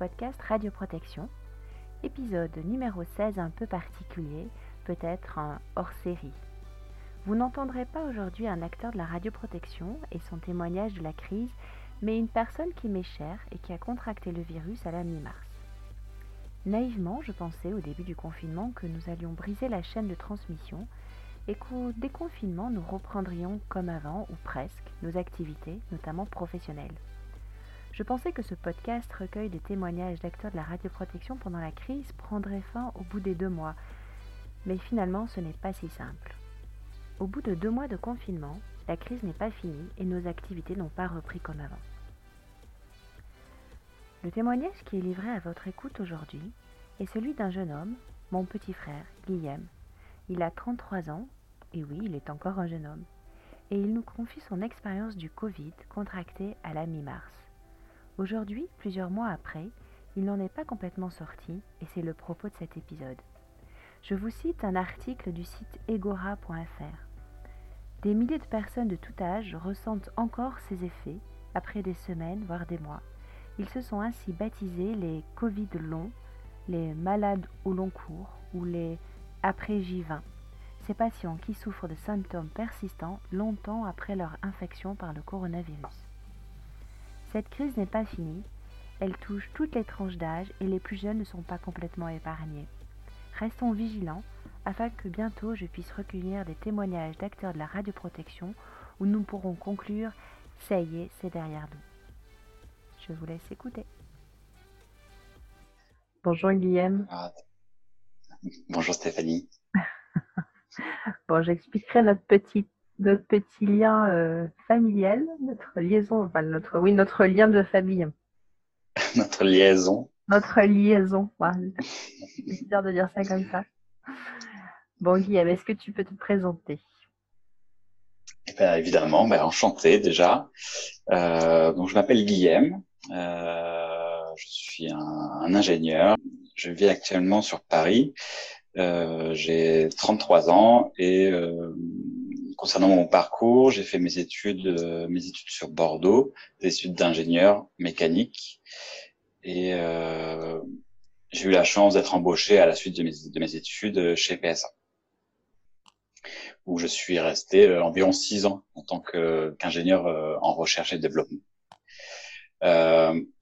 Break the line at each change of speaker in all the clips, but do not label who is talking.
podcast Radio Protection, épisode numéro 16 un peu particulier, peut-être hors-série. Vous n'entendrez pas aujourd'hui un acteur de la radioprotection et son témoignage de la crise, mais une personne qui m'est chère et qui a contracté le virus à la mi-mars. Naïvement, je pensais au début du confinement que nous allions briser la chaîne de transmission et qu'au déconfinement, nous reprendrions comme avant, ou presque, nos activités, notamment professionnelles. Je pensais que ce podcast recueil de témoignages d'acteurs de la radioprotection pendant la crise prendrait fin au bout des deux mois, mais finalement ce n'est pas si simple. Au bout de deux mois de confinement, la crise n'est pas finie et nos activités n'ont pas repris comme avant. Le témoignage qui est livré à votre écoute aujourd'hui est celui d'un jeune homme, mon petit frère, Guillaume. Il a 33 ans, et oui, il est encore un jeune homme, et il nous confie son expérience du Covid contracté à la mi-mars. Aujourd'hui, plusieurs mois après, il n'en est pas complètement sorti et c'est le propos de cet épisode. Je vous cite un article du site egora.fr. Des milliers de personnes de tout âge ressentent encore ces effets après des semaines, voire des mois. Ils se sont ainsi baptisés les Covid longs, les malades au long cours ou les après J20. Ces patients qui souffrent de symptômes persistants longtemps après leur infection par le coronavirus. Cette crise n'est pas finie, elle touche toutes les tranches d'âge et les plus jeunes ne sont pas complètement épargnés. Restons vigilants afin que bientôt je puisse recueillir des témoignages d'acteurs de la radioprotection où nous pourrons conclure ça y est, c'est derrière nous. Je vous laisse écouter. Bonjour Guillaume. Ah,
bonjour Stéphanie.
bon, j'expliquerai notre petite notre petit lien euh, familial, notre liaison, enfin notre, oui, notre lien de famille.
notre liaison.
Notre liaison, c'est bizarre de dire ça comme ça. Bon, Guillaume, est-ce que tu peux te présenter?
Eh ben, Évidemment, ben, enchanté déjà. Euh, donc, je m'appelle Guillaume, euh, je suis un, ingénieur, je vis actuellement sur Paris. J'ai 33 ans et concernant mon parcours, j'ai fait mes études, euh, mes études sur Bordeaux, des études d'ingénieur mécanique, et euh, j'ai eu la chance d'être embauché à la suite de mes, de mes études chez PSA, où je suis resté euh, environ six ans en tant qu'ingénieur en recherche et développement.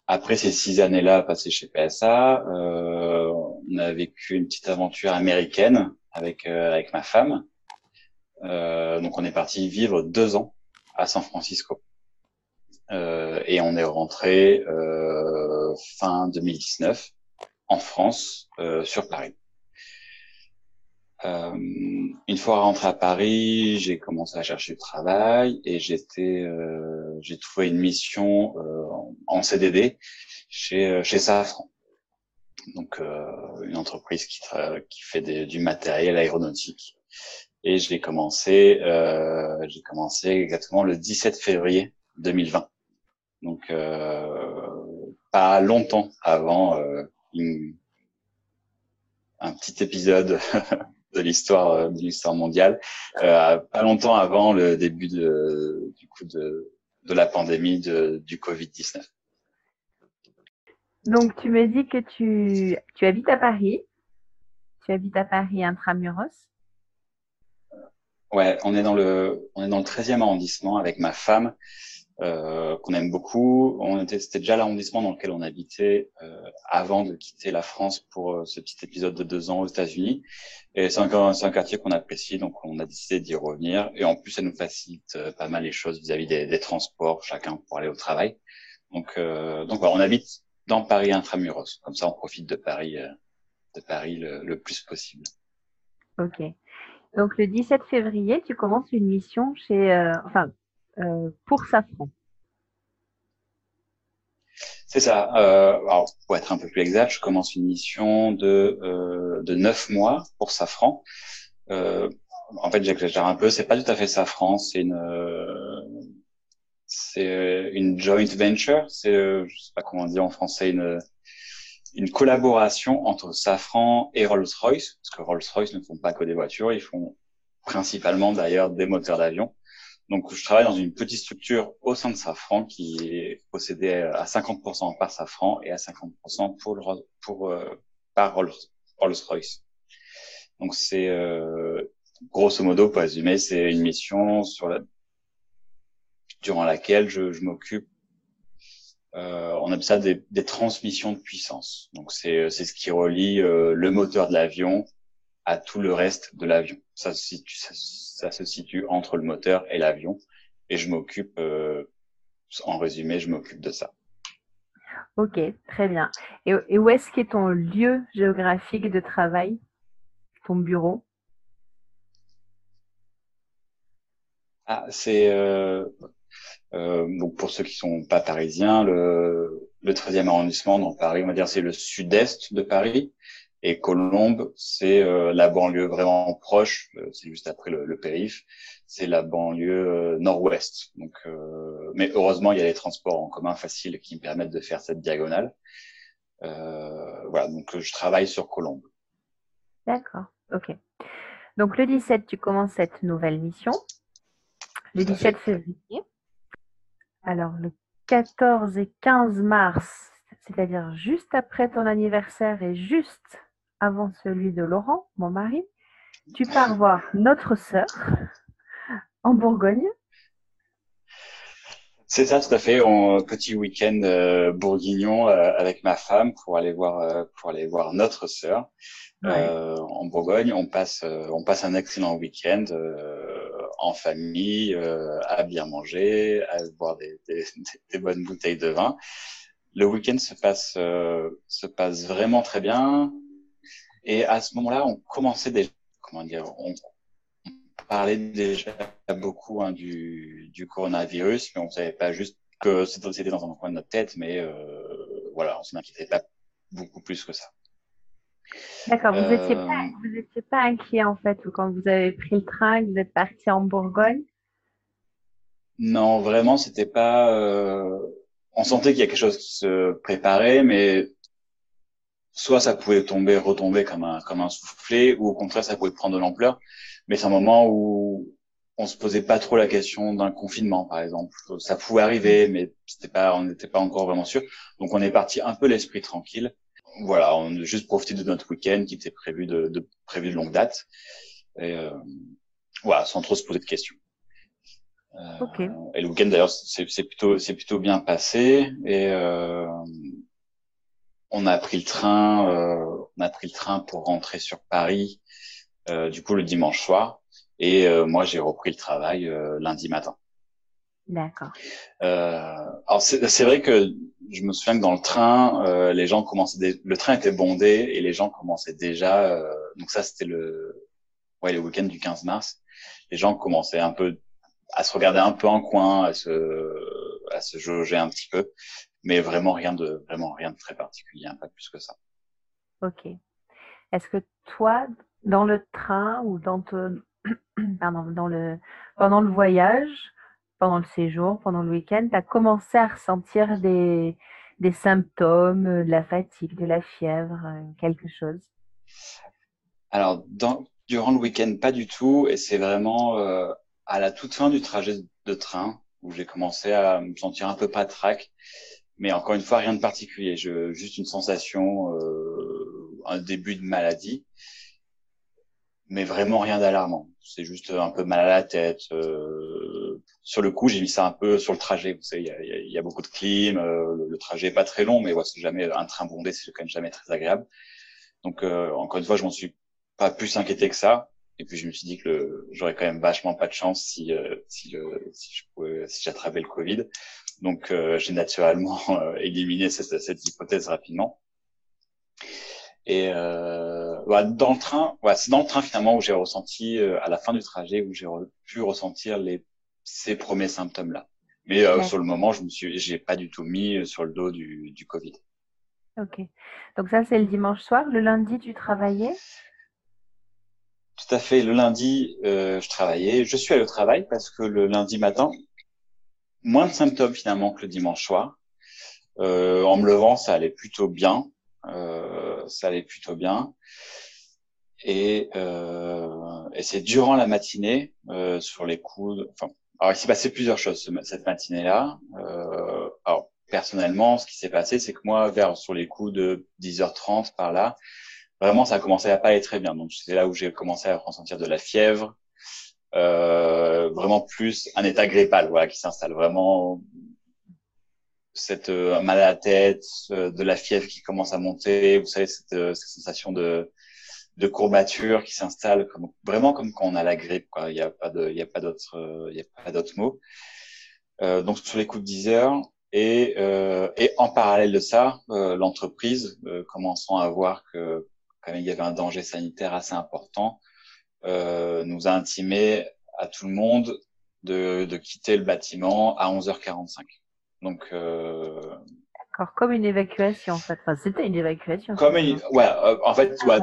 après ces six années-là passées chez PSA, on a vécu une petite aventure américaine avec avec ma femme euh, donc on est parti vivre deux ans à San Francisco. Euh, et on est rentré euh, fin 2019 en France euh, sur Paris. Euh, une fois rentré à Paris, j'ai commencé à chercher du travail et euh, j'ai trouvé une mission en CDD chez chez Safran, donc une entreprise qui, fait du matériel aéronautique et je l'ai commencé, euh, j'ai commencé exactement le 17 février 2020. Donc euh, pas longtemps avant euh, un petit épisode de l'histoire euh, de l'histoire mondiale, pas longtemps avant le début de, du coup de, de la pandémie de, du Covid-19.
Donc tu me dis que tu, tu habites à Paris, tu habites à Paris intramuros.
Ouais, on est dans le, on est dans le 13e arrondissement avec ma femme, euh, qu'on aime beaucoup. On était, c'était déjà l'arrondissement dans lequel on habitait euh, avant de quitter la France pour euh, ce petit épisode de deux ans aux États-Unis. Et c'est un, c'est un quartier qu'on apprécie, donc on a décidé d'y revenir. Et en plus, ça nous facilite euh, pas mal les choses vis-à-vis des, des, transports, chacun pour aller au travail. Donc, euh, donc voilà, on habite dans Paris intramuros. Comme ça, on profite de Paris, de Paris le, le plus possible.
Ok. Donc le 17 février, tu commences une mission chez, euh, enfin, euh, pour Safran.
C'est ça. Euh, alors, pour être un peu plus exact, je commence une mission de euh, de neuf mois pour Safran. Euh, en fait, j'exagère un peu. C'est pas tout à fait Safran. C'est une c'est une joint venture. C'est je sais pas comment dire en français une une collaboration entre Safran et Rolls-Royce, parce que Rolls-Royce ne font pas que des voitures, ils font principalement d'ailleurs des moteurs d'avion. Donc, je travaille dans une petite structure au sein de Safran qui est possédée à 50% par Safran et à 50% pour le, pour, euh, par Rolls-Royce. Donc, c'est euh, grosso modo, pour résumer, c'est une mission sur la, durant laquelle je, je m'occupe. Euh, on appelle ça des, des, transmissions de puissance. Donc, c'est c'est ce qui relie euh, le moteur de l'avion à tout le reste de l'avion. Ça, ça, ça se situe entre le moteur et l'avion. Et je m'occupe, euh, en résumé, je m'occupe de ça.
Ok, très bien. Et, où est-ce qu'est ton lieu géographique de travail, ton bureau?
Ah, c'est euh, euh, donc pour ceux qui sont pas parisiens, le, le 13e arrondissement dans Paris, on va dire c'est le sud-est de Paris. Et Colombes, c'est euh, la banlieue vraiment proche, euh, c'est juste après le, le périph, c'est la banlieue euh, nord-ouest. Donc, mais heureusement, il y a les transports en commun faciles qui me permettent de faire cette diagonale. voilà, donc je travaille sur Colombes.
D'accord, ok. Donc le 17, tu commences cette nouvelle mission. Le 17 février. Alors le 14 et 15 mars, c'est-à-dire juste après ton anniversaire et juste avant celui de Laurent, mon mari, tu pars voir notre sœur en Bourgogne.
C'est ça, tout à fait. Un petit week-end euh, bourguignon euh, avec ma femme pour aller voir euh, pour aller voir notre sœur en Bourgogne. On passe on passe un excellent week-end en famille, à bien manger, à boire des, des, des, bonnes bouteilles de vin. Le week-end se passe se passe vraiment très bien. Et à ce moment-là, on commençait déjà, comment dire, on, parlait déjà beaucoup hein, du, du, coronavirus, mais on savait pas juste que c'était dans un coin de notre tête, mais euh, voilà, on s'en inquiétait pas beaucoup plus que ça.
D'accord, vous n'étiez euh, pas, inquiet en fait quand vous avez pris le train, que vous êtes parti en Bourgogne?
Non, vraiment, c'était pas. Euh... On sentait qu'il y a quelque chose qui se préparait, mais soit ça pouvait tomber, retomber comme un, comme un soufflet, ou au contraire, ça pouvait prendre de l'ampleur. Mais c'est un moment où on se posait pas trop la question d'un confinement, par exemple. Ça pouvait arriver, mais c'était pas, on n'était pas encore vraiment sûr. Donc, on est parti un peu l'esprit tranquille. Voilà, on a juste profité de notre week-end qui était prévu de, de prévu de longue date. Et euh, voilà, sans trop se poser de questions.
Euh,
et le week-end d'ailleurs, c'est plutôt, c'est plutôt bien passé. Et euh, on a pris le train, euh, on a pris le train pour rentrer sur Paris, euh, du coup le dimanche soir, et euh, moi j'ai repris le travail lundi matin.
D'accord.
alors c'est vrai que je me souviens que dans le train, les gens commençaient, le train était bondé et les gens commençaient déjà. donc ça c'était le, ouais, le week-end du 15 mars. Les gens commençaient un peu à se regarder un peu en coin, à se, à se jauger un petit peu mais vraiment rien de vraiment rien de très particulier, hein, pas plus que ça.
Ok. Est-ce que toi, dans le train ou dans pardon, dans le pendant le voyage, pendant le séjour, pendant le week-end, tu as commencé à ressentir des, symptômes, euh, de la fatigue, de la fièvre, euh, quelque chose?
Alors, durant le week-end, pas du tout. Et c'est vraiment euh, à la toute fin du trajet de train où j'ai commencé à me sentir un peu patraque. Mais encore une fois, rien de particulier. Juste une sensation, un début de maladie, mais vraiment rien d'alarmant. C'est juste un peu mal à la tête. Euh, sur le coup, j'ai mis ça un peu sur le trajet. Vous savez, il y a, y a, beaucoup de clim. Euh, le, trajet est pas très long, mais ouais, c'est jamais un train bondé, c'est quand même jamais très agréable. Donc euh, encore une fois, je m'en suis pas plus inquiété que ça. Et puis je me suis dit que j'aurais quand même vachement pas de chance si euh, si, si je pouvais si j'attrapais le Covid. Donc, euh, j'ai naturellement euh, éliminé cette, cette, hypothèse rapidement. Et euh, dans le train, c'est dans le train finalement où j'ai ressenti, euh, à la fin du trajet, où j'ai pu ressentir les, ces premiers symptômes-là. Mais sur le moment, je me suis, j'ai pas du tout mis sur le dos du, du Covid.
Ok. Donc ça, c'est le dimanche soir. Le lundi, tu travaillais?
Tout à fait. Le lundi, je travaillais. Je suis allé au travail parce que le lundi matin, moins de symptômes finalement que le dimanche soir. Euh, en me levant, ça allait plutôt bien. Euh, ça allait plutôt bien. Et, euh, et c'est durant la matinée, euh, sur les coups, enfin Alors, il s'est passé plusieurs choses cette matinée-là. Alors, personnellement, ce qui s'est passé, c'est que moi, vers sur les coups de 10h30 par là, vraiment, ça a commencé à pas aller très bien. Donc, c'est là où j'ai commencé à ressentir de la fièvre, euh, vraiment plus un état grippal, voilà, qui s'installe. Vraiment cette euh, mal à la tête, euh, de la fièvre qui commence à monter. Vous savez, cette, euh, cette sensation de de courbature qui s'installe comme vraiment comme quand on a la grippe quoi il n'y a pas de il y a pas d'autre il y a pas d'autre mot euh, donc sur les coups de 10 heures et, euh, et en parallèle de ça, euh, l'entreprise, euh, commençant à voir que quand même il y avait un danger sanitaire assez important, euh, nous a intimé à tout le monde de, de quitter le bâtiment à 11h45. Donc
euh, D'accord, comme une évacuation en fait. Enfin, c'était une évacuation.
Comme une, ouais, en fait, ouais,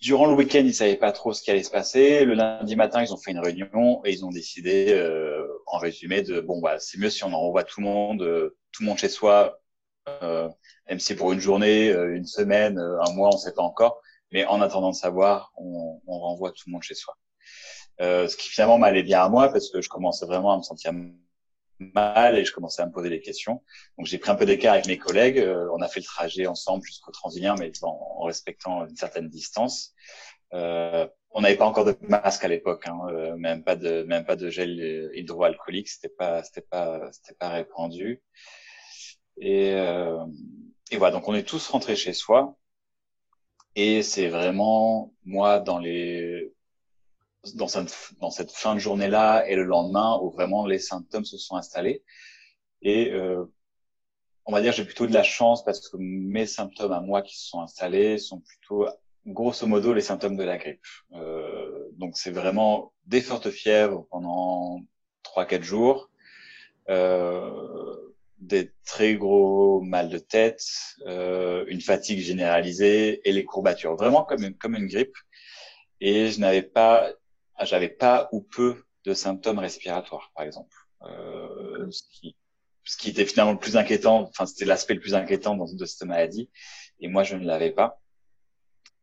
durant le week-end, ils savaient pas trop ce qui allait se passer. Le lundi matin, ils ont fait une réunion et ils ont décidé, euh, en résumé, de bon, bah, c'est mieux si on envoie tout le monde, euh, tout le monde chez soi, euh, même si pour une journée, euh, une semaine, euh, un mois, on sait pas encore. Mais en attendant de savoir, on, on renvoie tout le monde chez soi. ce qui finalement m'allait bien à moi parce que je commençais vraiment à me sentir mal et je commençais à me poser des questions. Donc j'ai pris un peu d'écart avec mes collègues. Euh, on a fait le trajet ensemble jusqu'au Transilien, mais en, respectant une certaine distance. Euh, on n'avait pas encore de masque à l'époque, hein, euh, même pas de même pas de gel hydroalcoolique, c'était pas c'était pas c'était pas répandu. Et, euh, et voilà, donc on est tous rentrés chez soi. Et c'est vraiment moi dans les dans cette, dans cette fin de journée-là et le lendemain où vraiment les symptômes se sont installés. Et euh, on va dire j'ai plutôt de la chance parce que mes symptômes à moi qui se sont installés sont plutôt grosso modo les symptômes de la grippe. Euh, donc c'est vraiment des fortes fièvres pendant 3-4 jours, euh, des très gros mal de tête, euh, une fatigue généralisée et les courbatures. Vraiment comme une, comme une grippe. Et je n'avais pas j'avais pas ou peu de symptômes respiratoires, par exemple. Euh, ce, qui, ce qui était finalement le plus inquiétant, enfin c'était l'aspect le plus inquiétant dans, de cette maladie, et moi je ne l'avais pas.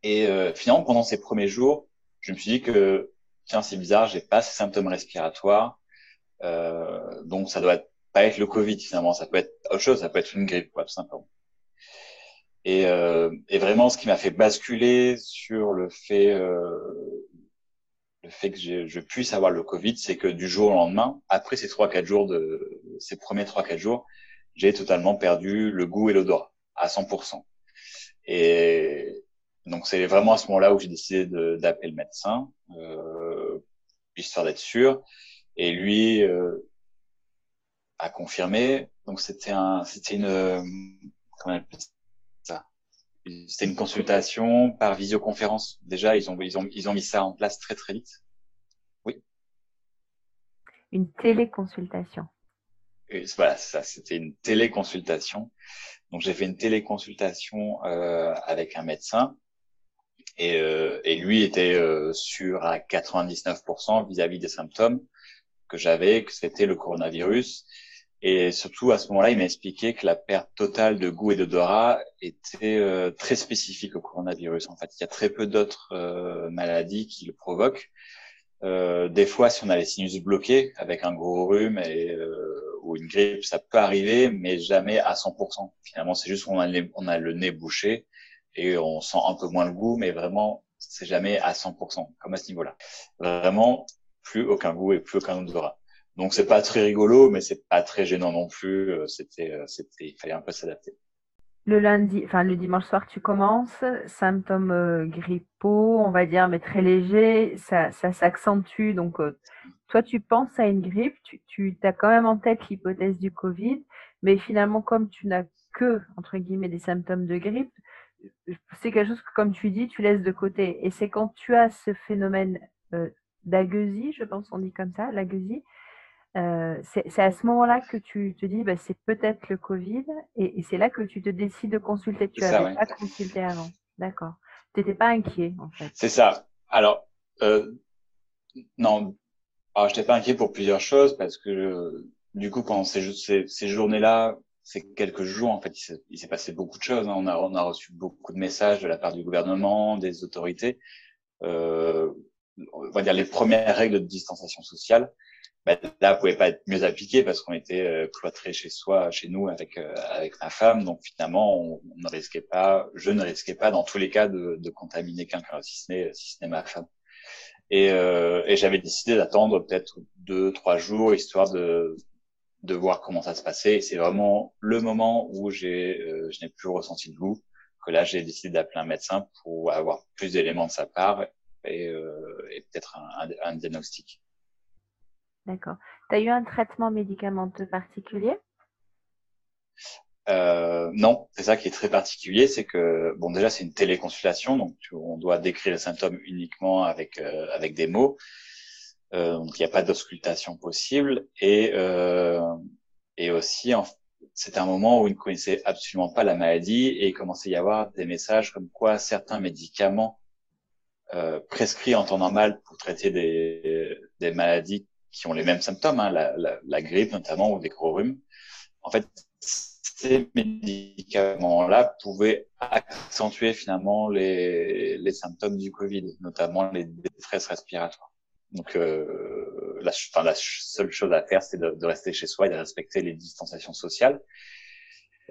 Et euh, finalement, pendant ces premiers jours, je me suis dit que tiens c'est bizarre, j'ai pas ces symptômes respiratoires, euh, donc ça doit pas être le Covid finalement, ça peut être autre chose, ça peut être une grippe, quoi, tout simplement. Et, euh, et vraiment, ce qui m'a fait basculer sur le fait euh, le fait que je, puisse avoir le Covid, c'est que du jour au lendemain, après ces trois quatre jours de ces premiers trois quatre jours, j'ai totalement perdu le goût et l'odorat à 100%. Et donc c'est vraiment à ce moment-là où j'ai décidé d'appeler le médecin, euh, histoire d'être sûr. Et lui euh, a confirmé. Donc c'était un, c'était une, comment ça? C'était une consultation par visioconférence. Déjà, ils ont, ils ont, ils ont mis ça en place très très vite. Oui.
Une téléconsultation.
Et voilà, ça, c'était une téléconsultation. Donc j'ai fait une téléconsultation euh, avec un médecin et, euh, et lui était euh, sûr à 99% vis-à-vis des symptômes que j'avais, que c'était le coronavirus et surtout, à ce moment-là, il m'a expliqué que la perte totale de goût et d'odorat était euh, très spécifique au coronavirus. En fait, il y a très peu d'autres euh, maladies qui le provoquent. Euh, des fois, si on a les sinus bloqués avec un gros rhume et, euh, ou une grippe, ça peut arriver, mais jamais à 100%. Finalement, c'est juste qu'on a, on a le nez bouché et on sent un peu moins le goût, mais vraiment, c'est jamais à 100%, comme à ce niveau-là. Vraiment, plus aucun goût et plus aucun odorat. Donc c'est pas très rigolo, mais c'est pas très gênant non plus. Euh, c'était, euh, c'était, il fallait un peu s'adapter.
Le lundi, enfin le dimanche soir, tu commences, symptômes euh, grippaux, on va dire, mais très légers, ça, ça s'accentue. Donc, toi, tu penses à une grippe, tu, tu as quand même en tête l'hypothèse du Covid, mais finalement, comme tu n'as que, entre guillemets, des symptômes de grippe, c'est quelque chose que, comme tu dis, tu laisses de côté. Et c'est quand tu as ce phénomène euh, d'agueusie, je pense on dit comme ça, l'agueusie, euh, c'est à ce moment-là que tu te dis, bah, c'est peut-être le Covid, et, c'est là que tu te décides de consulter. Tu n'avais pas consulté avant. D'accord. Tu n'étais pas inquiet, en fait.
C'est ça. Alors, euh, non, alors, je n'étais pas inquiet pour plusieurs choses, parce que du coup, pendant ces, ces, journées-là, ces quelques jours, en fait, il s'est passé beaucoup de choses. Hein. On, a, on a reçu beaucoup de messages de la part du gouvernement, des autorités. Euh, on va dire les premières règles de distanciation sociale bah, là, pouvait pas être mieux appliqué parce qu'on était euh, cloîtré chez soi, chez nous, avec euh, avec ma femme. Donc finalement, on, ne risquait pas, je ne risquais pas dans tous les cas de, de contaminer quelqu'un, si ce n'est si ce n'est ma femme. Et, euh, et j'avais décidé d'attendre peut-être deux, trois jours histoire de de voir comment ça se passait. C'est vraiment le moment où j'ai euh, je n'ai plus ressenti de goût que là j'ai décidé d'appeler un médecin pour avoir plus d'éléments de sa part et, euh, et peut-être un, un diagnostic.
D'accord. Tu as eu un traitement médicamenteux particulier?
Euh, non, c'est ça qui est très particulier, c'est que bon déjà c'est une téléconsultation, donc on doit décrire les symptômes uniquement avec euh, avec des mots, euh, donc il n'y a pas d'auscultation possible et euh, et aussi c'est un moment où il ne connaissait absolument pas la maladie et il commençait à y avoir des messages comme quoi certains médicaments euh, prescrits en temps normal pour traiter des des maladies qui ont les mêmes symptômes, hein, la, la, la, grippe notamment ou des gros rhumes. En fait, ces médicaments-là pouvaient accentuer finalement les, les, symptômes du Covid, notamment les détresse respiratoires. Donc, euh, la, enfin, la seule chose à faire, c'est de, de, rester chez soi et de respecter les distanciations sociales.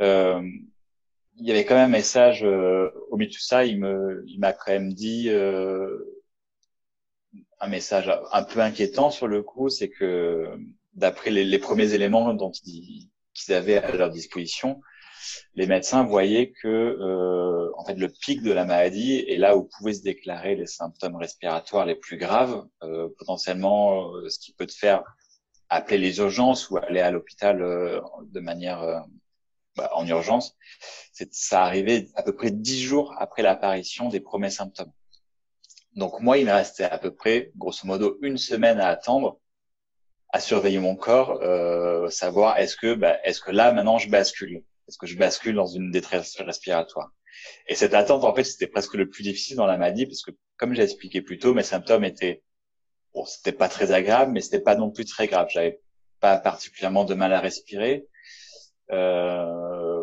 Euh, il y avait quand même un message euh, au milieu de tout ça. Il me, il m'a quand même dit euh, un message un peu inquiétant sur le coup, c'est que d'après les, premiers éléments dont ils, qu'ils avaient à leur disposition, les médecins voyaient que euh, en fait le pic de la maladie est là où pouvaient se déclarer les symptômes respiratoires les plus graves, euh, potentiellement euh, ce qui peut te faire appeler les urgences ou aller à l'hôpital euh, de manière euh, bah, en urgence. Ça arrivait à peu près dix jours après l'apparition des premiers symptômes. Donc moi, il me restait à peu près, grosso modo, une semaine à attendre à surveiller mon corps, euh, savoir est-ce que bah, est-ce que là maintenant je bascule, est-ce que je bascule dans une détresse respiratoire? Et cette attente en fait c'était presque le plus difficile dans la maladie parce que comme j'ai expliqué plus tôt, mes symptômes étaient bon c'était pas très agréable mais c'était pas non plus très grave. J'avais pas particulièrement de mal à respirer. Euh,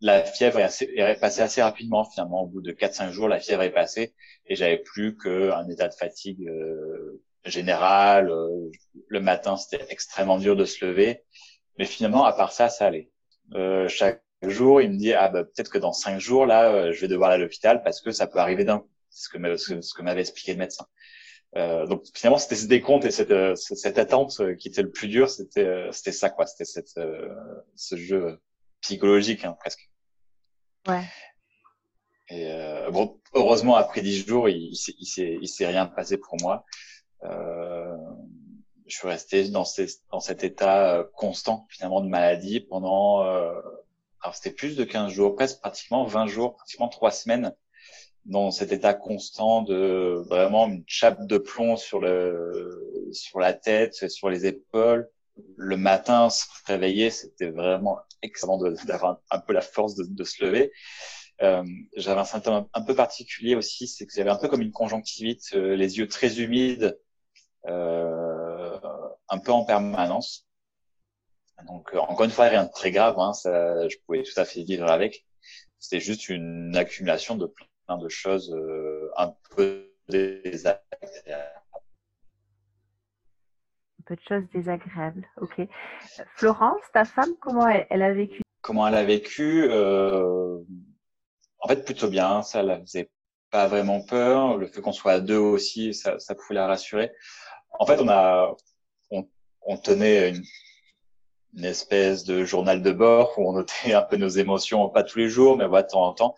la fièvre est, assez, est, passée assez rapidement finalement au bout de 4-5 jours la fièvre est passée et j'avais plus qu'un état de fatigue euh, général. Euh, le matin, c'était extrêmement dur de se lever. Mais finalement, à part ça, ça allait. Euh, chaque jour, il me dit, ah bah, peut-être que dans cinq jours, là, euh, je vais devoir aller à l'hôpital parce que ça peut arriver d'un coup. C'est ce que, ce que m'avait expliqué le médecin. Euh, donc finalement, c'était ce décompte et cette, euh, cette attente qui était le plus dur, c'était c'était ça quoi, c'était cette ce jeu psychologique hein, presque. Et bon, heureusement après dix jours, il, il s'est il s'est rien passé pour moi. Euh, je suis resté dans, ces, dans cet état euh, constant finalement de maladie pendant, euh, alors c'était plus de 15 jours, presque pratiquement 20 jours, pratiquement trois semaines dans cet état constant de vraiment une chape de plomb sur le sur la tête, sur les épaules. Le matin, se réveiller, c'était vraiment excellent d'avoir un, peu la force de, se lever. Euh, j'avais un symptôme un, peu particulier aussi, c'est que j'avais un peu comme une conjonctivite, euh, les yeux très humides, euh, un peu en permanence. Donc, euh, encore une fois, rien de très grave. Hein, ça, je pouvais tout à fait vivre avec. C'était juste une accumulation de plein de choses un peu désagréables.
Un peu de choses désagréables. Ok. Florence, ta femme, comment elle, a vécu?
Comment elle a vécu euh, En fait, plutôt bien. Ça la faisait pas vraiment peur. Le fait qu'on soit à deux aussi, ça, pouvait la rassurer en fait, on a, on, tenait une, espèce de journal de bord où on notait un peu nos émotions, pas tous les jours, mais de temps en temps.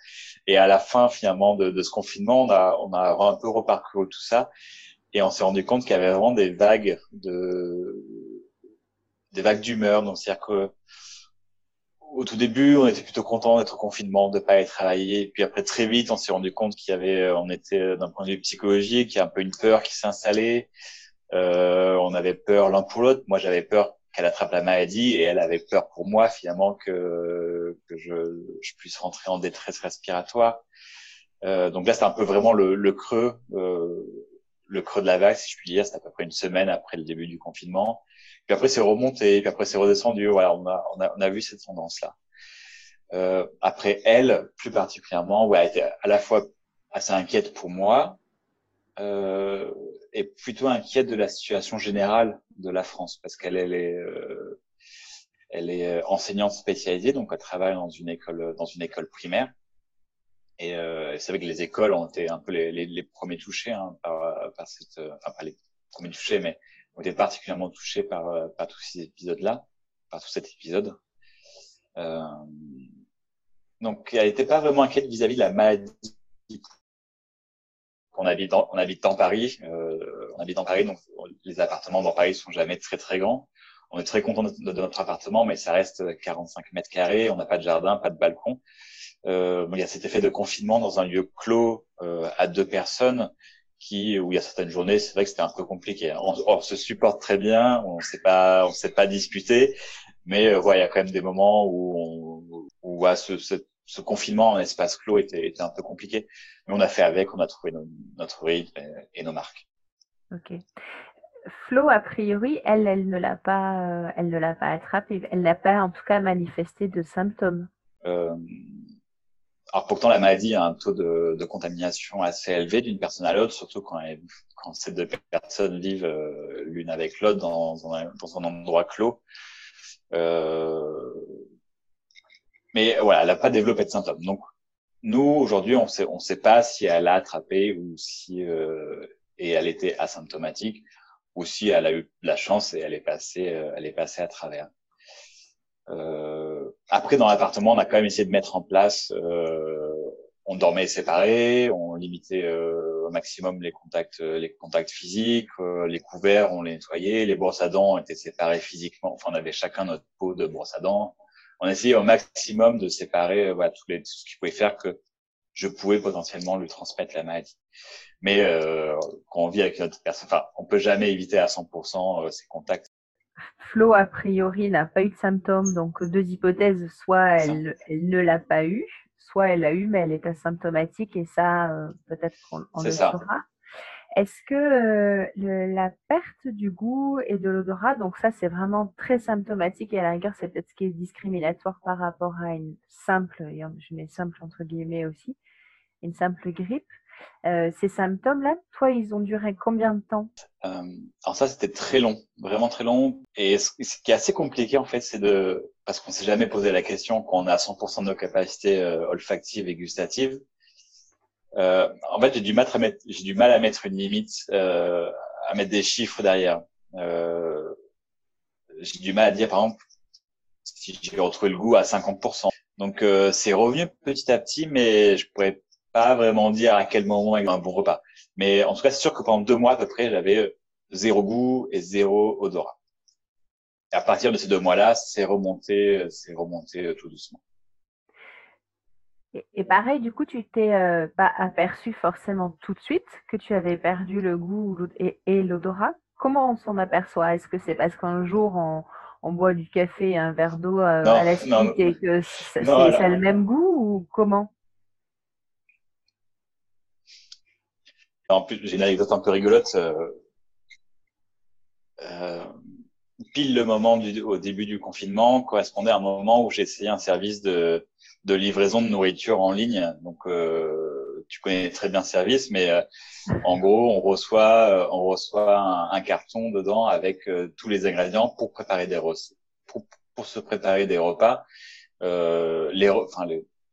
Et à la fin, finalement, de, de ce confinement, on a, on a un peu reparcouru tout ça et on s'est rendu compte qu'il y avait vraiment des vagues de, des vagues d'humeur. Donc, c'est-à-dire que au tout début, on était plutôt content d'être au confinement, de pas aller travailler. puis après, très vite, on s'est rendu compte qu'il y avait, on était d'un point de vue psychologique, il y a un peu une peur qui s'est installée. Euh, on avait peur l'un pour l'autre. Moi, j'avais peur qu'elle attrape la maladie et elle avait peur pour moi finalement que, que je, je puisse rentrer en détresse respiratoire. Euh, donc là, c'est un peu vraiment le, le creux, euh, le creux de la vague, si je puis dire. C'est à peu près une semaine après le début du confinement. Puis après, c'est remonté, puis après, c'est redescendu. Voilà, on a, on a, on a vu cette tendance-là. Euh, après, elle, plus particulièrement, ouais, elle était à la fois assez inquiète pour moi, euh, est plutôt inquiète de la situation générale de la France parce qu'elle elle est, euh, elle est enseignante spécialisée, donc elle travaille dans une école, dans une école primaire. Et euh, c'est vrai que les écoles ont été un peu les, les, les premiers touchés hein, par, par cette, enfin pas les premiers touchés, mais ont été particulièrement touchés par, par tous ces épisodes-là, par tout cet épisode. Euh, donc, elle n'était pas vraiment inquiète vis-à-vis de la maladie. On habite, dans, on habite dans Paris, euh, on habite dans Paris, donc les appartements dans Paris sont jamais très très grands. On est très content de, notre appartement, mais ça reste 45 mètres carrés. On n'a pas de jardin, pas de balcon. Euh, il y a cet effet de confinement dans un lieu clos euh, à deux personnes qui, où il y a certaines journées, c'est vrai que c'était un peu compliqué. On, on, se supporte très bien, on ne s'est pas, on s'est pas disputé, mais euh, voilà, il y a quand même des moments où, on, où ouais, ce, ce, ce, confinement en espace clos était, était, un peu compliqué. Mais on a fait avec, on a trouvé nos, notre rythme et, et, nos marques.
Ok. Flo, a priori, elle, elle ne l'a pas, euh, elle ne l'a pas attrapé. Elle n'a pas, en tout cas, manifesté de symptômes.
Euh, alors pourtant, la maladie a un taux de, de contamination assez élevé d'une personne à l'autre, surtout quand, elle, quand ces deux personnes vivent euh, l'une avec l'autre dans, un, dans un endroit clos. Euh, mais voilà, elle n'a pas développé de symptômes. Donc, nous, aujourd'hui, on sait, on sait pas si elle a attrapé ou si euh, et elle était asymptomatique ou si elle a eu la chance et elle est passée, euh, elle est passée à travers. Euh, après, dans l'appartement, on a quand même essayé de mettre en place. Euh, on dormait séparés, on limitait euh, au maximum les contacts, les contacts physiques, les couverts, on les nettoyait, les brosses à dents étaient séparées physiquement. Enfin, on avait chacun notre pot de brosse à dents on essayait au maximum de séparer euh, voilà, tout, les, tout ce qui pouvait faire que je pouvais potentiellement lui transmettre la maladie. Mais euh, quand on vit avec notre personne, enfin, on peut jamais éviter à 100% euh, ces contacts.
Flo, a priori, n'a pas eu de symptômes, donc deux hypothèses, soit elle, elle ne l'a pas eu, soit elle l'a eu, mais elle est asymptomatique, et ça, euh, peut-être qu'on le ça. saura. Est-ce que euh, le, la perte du goût et de l'odorat, donc ça c'est vraiment très symptomatique et à la rigueur c'est peut-être ce qui est discriminatoire par rapport à une simple, je mets simple entre guillemets aussi, une simple grippe. Euh, ces symptômes-là, toi, ils ont duré combien de temps?
Euh, Alors ça, c'était très long, vraiment très long. Et ce, qui est assez compliqué en fait, c'est de parce qu'on s'est jamais posé la question quand on a 100% de nos capacités euh, olfactives et gustatives, en fait, j'ai du mal à mettre, une limite, à mettre des chiffres derrière. J'ai du mal à dire, par exemple, si j'ai retrouvé le goût à 50%. Donc, c'est revenu petit à petit, mais je pourrais pas vraiment dire à quel moment il y a un bon repas. Mais en tout cas, c'est sûr que pendant deux mois à peu près, j'avais zéro goût et zéro odorat. Et à partir de ces deux mois-là, c'est remonté, c'est remonté tout doucement.
Et, pareil, du coup, tu t'es euh, pas aperçu forcément tout de suite que tu avais perdu le goût et, et l'odorat. Comment on s'en aperçoit? Est-ce que c'est parce qu'un jour on, on, boit du café et un verre d'eau euh, à la suite et que a le même goût ou comment?
En plus, j'ai une anecdote un peu rigolote. Euh, euh, pile le moment au début du confinement correspondait à un moment où essayé un service de livraison de nourriture en ligne. Donc, euh, tu connais très bien le service, mais en gros, on reçoit, un, carton dedans avec tous les ingrédients pour préparer des se préparer des repas.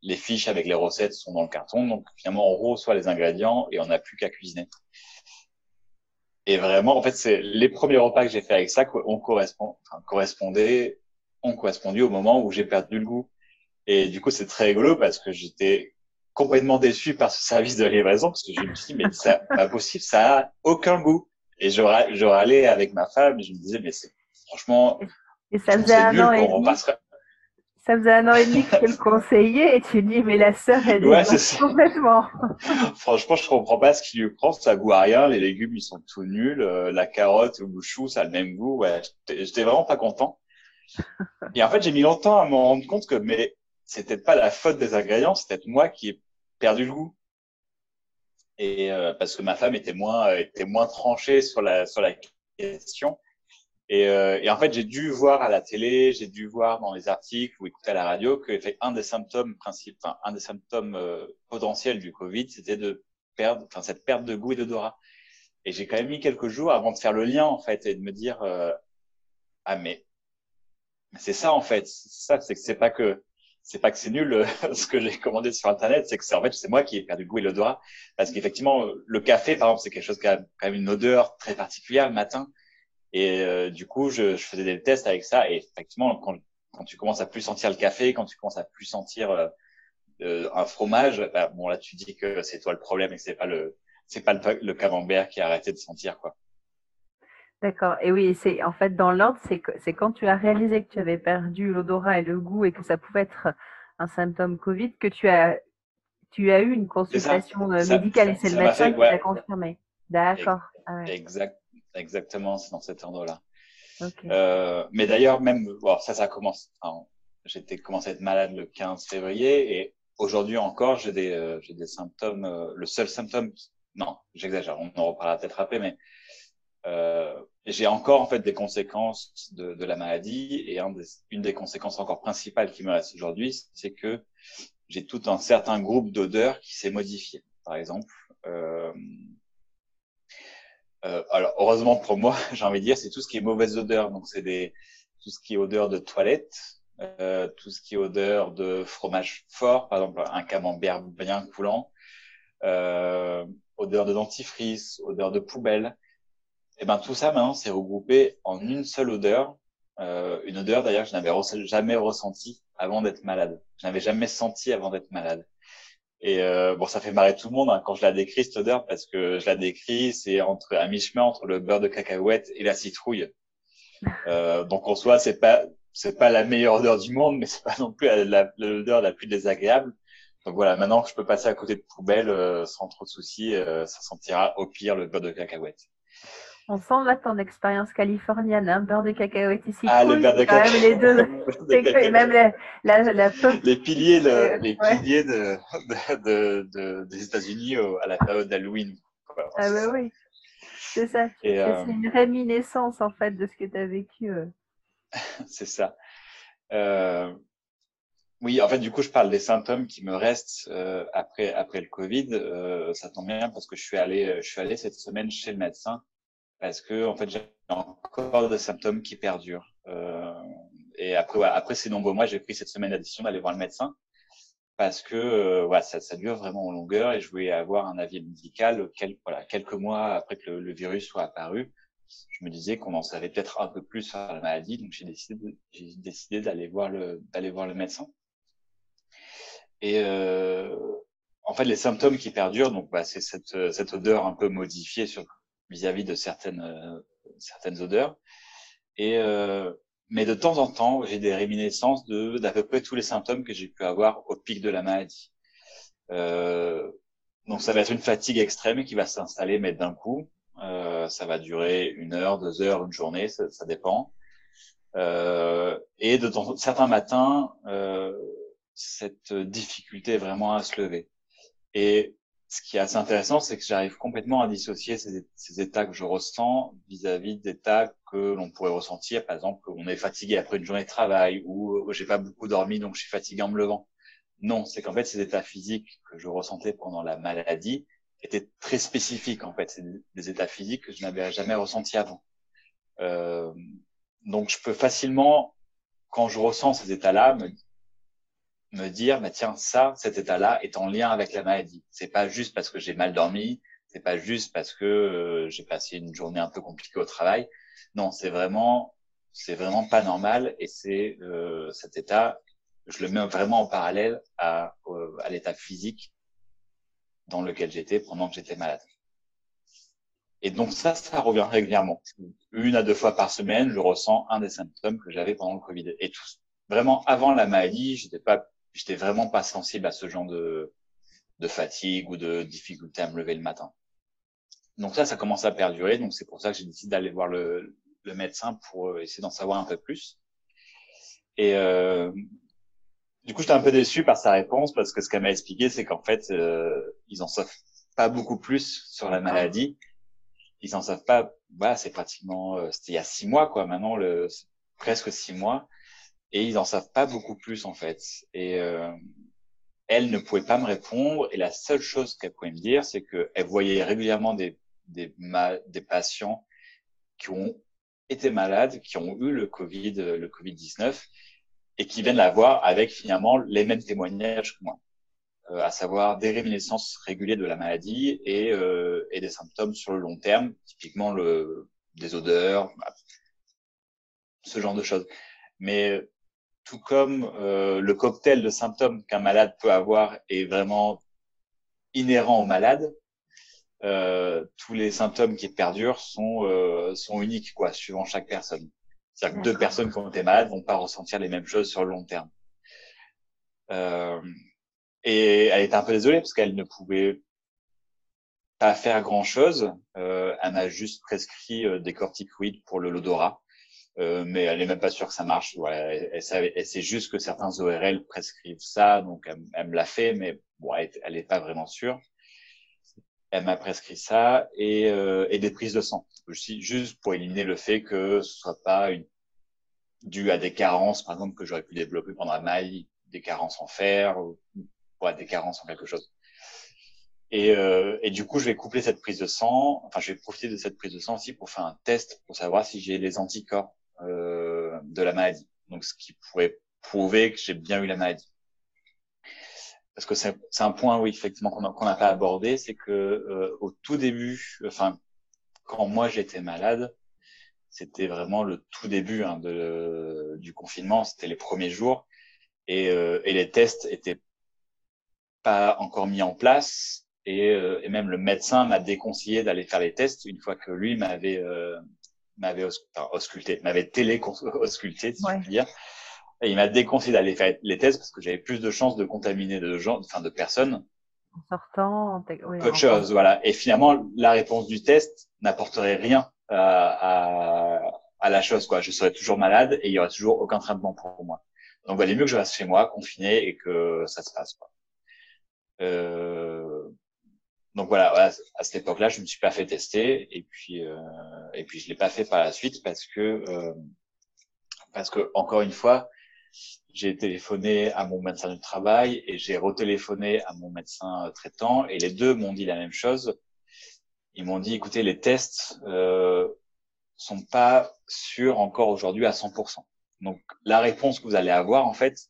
Les, fiches avec les recettes sont dans le carton, donc finalement, on reçoit les ingrédients et on n'a plus qu'à cuisiner. Et vraiment, en fait, c'est les premiers repas que j'ai fait avec ça, on correspond, enfin, correspondait, ont correspondu au moment où j'ai perdu le goût. Et du coup, c'est très rigolo parce que j'étais complètement déçu par ce service de livraison parce que je me suis dit, mais c'est pas possible, ça a aucun goût. Et je, je râlais avec ma femme et je me disais, mais c'est franchement,
et ça faisait un an et demi. Ça faisait un an et demi que tu le conseillais et tu dis, mais la sœur, elle
ouais,
est complètement.
Franchement, je comprends pas ce qu'il lui prend. Ça goûte à rien. Les légumes, ils sont tout nuls. Euh, la carotte ou le chou, ça a le même goût. Ouais, j'étais vraiment pas content. Et en fait, j'ai mis longtemps à me rendre compte que, mais c'est peut-être pas la faute des ingrédients, c'est peut-être moi qui ai perdu le goût. Et euh, parce que ma femme était moins était moins tranchée sur la sur la question. Et, euh, et en fait, j'ai dû voir à la télé, j'ai dû voir dans les articles ou écouter à la radio que un des symptômes principaux, enfin un des symptômes euh, potentiels du Covid, c'était de perdre, enfin cette perte de goût et d'odorat. Et j'ai quand même mis quelques jours avant de faire le lien, en fait, et de me dire, euh, ah, mais c'est ça, en fait. Ça, c'est que c'est pas que, c'est pas que c'est nul ce que j'ai commandé sur Internet, c'est que c'est en fait, c'est moi qui ai perdu le goût et l'odorat. Parce qu'effectivement, le café, par exemple, c'est quelque chose qui a quand même une odeur très particulière le matin. Et euh, du coup, je, je, faisais des tests avec ça. Et effectivement, quand, quand tu commences à plus sentir le café, quand tu commences à plus sentir euh, euh, un fromage, bah, bon là, tu dis que c'est toi le problème et que c'est pas le c'est pas le, le, camembert qui a arrêté de sentir quoi.
D'accord. Et oui, c'est en fait dans l'ordre, c'est c'est quand tu as réalisé que tu avais perdu l'odorat et le goût et que ça pouvait être un symptôme Covid que tu as tu as eu une consultation médicale et c'est le médecin qui t'a confirmé. D'accord.
Ah exact. Exactement, c'est dans cet ordre-là. Euh, mais d'ailleurs, même, bon, ça, ça commence. J'étais commencé à être malade le 15 février et aujourd'hui encore, j'ai des, euh, j'ai des symptômes. Euh, le seul symptôme, non, j'exagère, on en reparlera peut-être après, mais euh, j'ai encore en fait des conséquences de, de la maladie et un des, une des conséquences encore principales qui me reste aujourd'hui, c'est que j'ai tout un certain groupe d'odeurs qui s'est modifié. Par exemple, euh, alors heureusement pour moi, j'ai envie de dire, c'est tout ce qui est mauvaise odeur. Donc c'est des tout ce qui est odeur de toilette, euh, tout ce qui est odeur de fromage fort, par exemple un camembert bien coulant, euh, odeur de dentifrice, odeur de poubelle. Et eh ben tout ça maintenant c'est regroupé en une seule odeur, euh, une odeur d'ailleurs que je n'avais jamais ressentie avant d'être malade. Je n'avais jamais senti avant d'être malade. Et euh, bon, ça fait marrer tout le monde hein, quand je la décris cette odeur parce que je la décris, c'est entre à mi-chemin entre le beurre de cacahuète et la citrouille. Euh, donc en soi, c'est pas c'est pas la meilleure odeur du monde, mais c'est pas non plus l'odeur la, plus désagréable. Donc voilà, maintenant que je peux passer à côté de poubelle euh, sans trop de soucis, euh, ça sentira au pire le beurre de cacahuète.
On sent là ton expérience californienne, hein, beurre de cacahuète ici.
Ah, le beurre de cacahuète.
les deux. même la, la, la
Les piliers, le, les piliers de, de, de, des États-Unis à la période d'Halloween.
Ah, bah oui. C'est ça. Euh, c'est une réminiscence, en fait, de ce que tu as vécu. Euh.
c'est ça. Euh... Oui, en fait, du coup, je parle des symptômes qui me restent euh, après après le Covid. Euh, ça tombe bien parce que je suis allé je suis allé cette semaine chez le médecin parce que en fait j'ai encore des symptômes qui perdurent. Euh, et après, après ces nombreux mois, j'ai pris cette semaine d'addition d'aller voir le médecin parce que euh, ça, ça, dure vraiment en longueur et je voulais avoir un avis médical voilà, quelques mois après que le, virus soit apparu. Je me disais qu'on en savait peut-être un peu plus sur la maladie, donc j'ai décidé, d'aller voir le voir le médecin. Et euh, en fait, les symptômes qui perdurent, donc bah, c'est cette, cette odeur un peu modifiée sur vis-à-vis de certaines euh, certaines odeurs. Et euh, mais de temps en temps, j'ai des réminiscences de d'à peu près tous les symptômes que j'ai pu avoir au pic de la maladie. Euh, donc ça va être une fatigue extrême qui va s'installer, mais d'un coup, euh, ça va durer une heure, deux heures, une journée, ça, ça dépend. Euh, et de temps, certains matins, euh, cette difficulté vraiment à se lever. Et ce qui est assez intéressant, c'est que j'arrive complètement à dissocier ces, états que je ressens vis-à-vis d'états que l'on pourrait ressentir, par exemple, qu'on est fatigué après une journée de travail ou j'ai pas beaucoup dormi donc je suis fatigué en me levant. Non, c'est qu'en fait ces états physiques que je ressentais pendant la maladie étaient très spécifiques en fait, c'est des états physiques que je n'avais jamais ressentis avant. Euh, donc je peux facilement, quand je ressens ces états-là, me me dire, bah, tiens, ça, cet état-là est en lien avec la maladie. C'est pas juste parce que j'ai mal dormi, c'est pas juste parce que euh, j'ai passé une journée un peu compliquée au travail. Non, c'est vraiment, c'est vraiment pas normal et c'est euh, cet état, je le mets vraiment en parallèle à, à l'état physique dans lequel j'étais pendant que j'étais malade. Et donc ça, ça revient régulièrement. Une à deux fois par semaine, je ressens un des symptômes que j'avais pendant le Covid. Et tout, vraiment avant la maladie, j'étais pas j'étais vraiment pas sensible à ce genre de, de fatigue ou de difficulté à me lever le matin. Donc ça, ça commence à perdurer. Donc c'est pour ça que j'ai décidé d'aller voir le, le, médecin pour euh, essayer d'en savoir un peu plus. Et euh, du coup, j'étais un peu déçu par sa réponse parce que ce qu'elle m'a expliqué, c'est qu'en fait, euh, ils en savent pas beaucoup plus sur la maladie. Ils en savent pas. Voilà, c'est pratiquement, euh, c'était il y a six mois, quoi. Maintenant, le presque six mois et ils en savent pas beaucoup plus en fait. Et euh, elle ne pouvait pas me répondre et la seule chose qu'elle pouvait me dire, c'est qu'elle voyait régulièrement des, des, des patients qui ont été malades, qui ont eu le Covid, le Covid-19 et qui viennent la voir avec finalement les mêmes témoignages que moi, euh, à savoir des réminiscences régulières de la maladie et, euh, et des symptômes sur le long terme, typiquement le, des odeurs, ce genre de choses. Mais tout comme euh, le cocktail de symptômes qu'un malade peut avoir est vraiment inhérent au malade, euh, tous les symptômes qui perdurent sont, euh, sont uniques, quoi, suivant chaque personne. C'est-à-dire que deux personnes qui ont été malades vont pas ressentir les mêmes choses sur le long terme. Euh, et elle était un peu désolée parce qu'elle ne pouvait pas faire grand-chose. Euh, elle m'a juste prescrit euh, des corticoïdes pour le l'odorat. Euh, mais elle est même pas sûre que ça marche. Voilà, elle, sait juste que certains ORL prescrivent ça, donc elle, me l'a fait, mais bon, elle, n'est pas vraiment sûre. Elle m'a prescrit ça et, euh, et des prises de sang, juste pour éliminer le fait que ce soit pas une, dû à des carences, par exemple, que j'aurais pu développer pendant la maille, des carences en fer, ou ouais, des carences en quelque chose. Et, euh, et, du coup, je vais coupler cette prise de sang, enfin, je vais profiter de cette prise de sang aussi pour faire un test pour savoir si j'ai les anticorps euh, de la maladie. Donc, ce qui pourrait prouver que j'ai bien eu la maladie. Parce que c'est un point, oui, effectivement, qu'on n'a pas abordé, c'est que euh, au tout début, enfin, quand moi j'étais malade, c'était vraiment le tout début hein, de, du confinement, c'était les premiers jours, et, euh, et, les tests étaient pas encore mis en place, et, euh, et même le médecin m'a déconseillé d'aller faire les tests une fois que lui m'avait euh, m'avait ausculté, m'avait télé-ausculté, si je puis dire. Et il m'a déconseillé d'aller faire les tests parce que j'avais plus de chances de contaminer de gens, enfin de personnes.
En sortant, en
oui, autre chose, voilà. Et finalement, la réponse du test n'apporterait rien à, à, à, la chose, quoi. Je serais toujours malade et il y aurait toujours aucun traitement pour moi. Donc, il valait mieux que je reste chez moi, confiné, et que ça se passe, quoi. Euh, donc voilà, à cette époque-là, je me suis pas fait tester et puis euh, et puis je l'ai pas fait par la suite parce que euh, parce que encore une fois, j'ai téléphoné à mon médecin du travail et j'ai retéléphoné à mon médecin traitant et les deux m'ont dit la même chose. Ils m'ont dit écoutez, les tests euh, sont pas sûrs encore aujourd'hui à 100%. Donc la réponse que vous allez avoir en fait,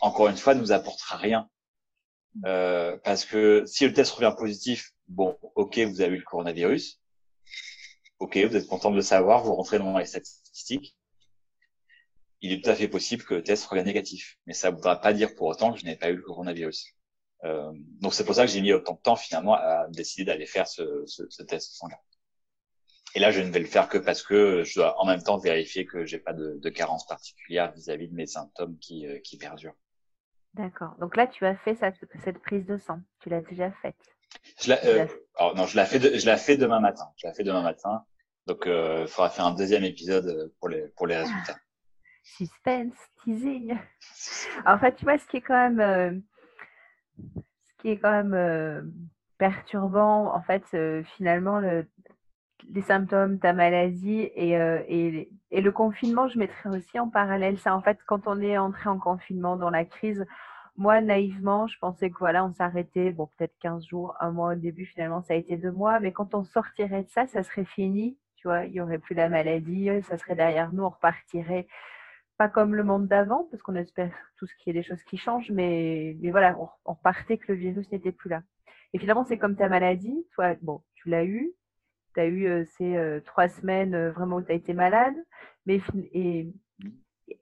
encore une fois, nous apportera rien euh, parce que si le test revient positif, bon, ok, vous avez eu le coronavirus. Ok, vous êtes content de le savoir, vous rentrez dans les statistiques. Il est tout à fait possible que le test revienne négatif. Mais ça ne voudra pas dire pour autant que je n'ai pas eu le coronavirus. Euh, donc c'est pour ça que j'ai mis autant de temps finalement à décider d'aller faire ce, ce, ce test sanguin. Et là, je ne vais le faire que parce que je dois en même temps vérifier que j'ai pas de, de carence particulière vis-à-vis de mes symptômes qui, euh, qui perdurent.
D'accord. Donc là, tu as fait cette, cette prise de sang. Tu l'as déjà faite.
Je la, euh, alors non, je la fais, de, je la fais demain matin. Je la fais demain matin. Donc, euh, il faudra faire un deuxième épisode euh, pour les pour les résultats.
Suspense, teasing. En fait, tu vois, ce qui est quand même, euh, ce qui est quand même perturbant, en fait, finalement, le, les symptômes, ta maladie et, euh, et, et, le confinement, je mettrais aussi en parallèle ça. En fait, quand on est entré en confinement dans la crise, moi, naïvement, je pensais que voilà, on s'arrêtait, bon, peut-être 15 jours, un mois au début, finalement, ça a été deux mois, mais quand on sortirait de ça, ça serait fini, tu vois, il n'y aurait plus la maladie, ça serait derrière nous, on repartirait. Pas comme le monde d'avant, parce qu'on espère tout ce qui est des choses qui changent, mais, mais voilà, on, on repartait que le virus n'était plus là. Et finalement, c'est comme ta maladie, toi, bon, tu l'as eu, tu as eu euh, ces euh, trois semaines euh, vraiment où tu as été malade, mais et,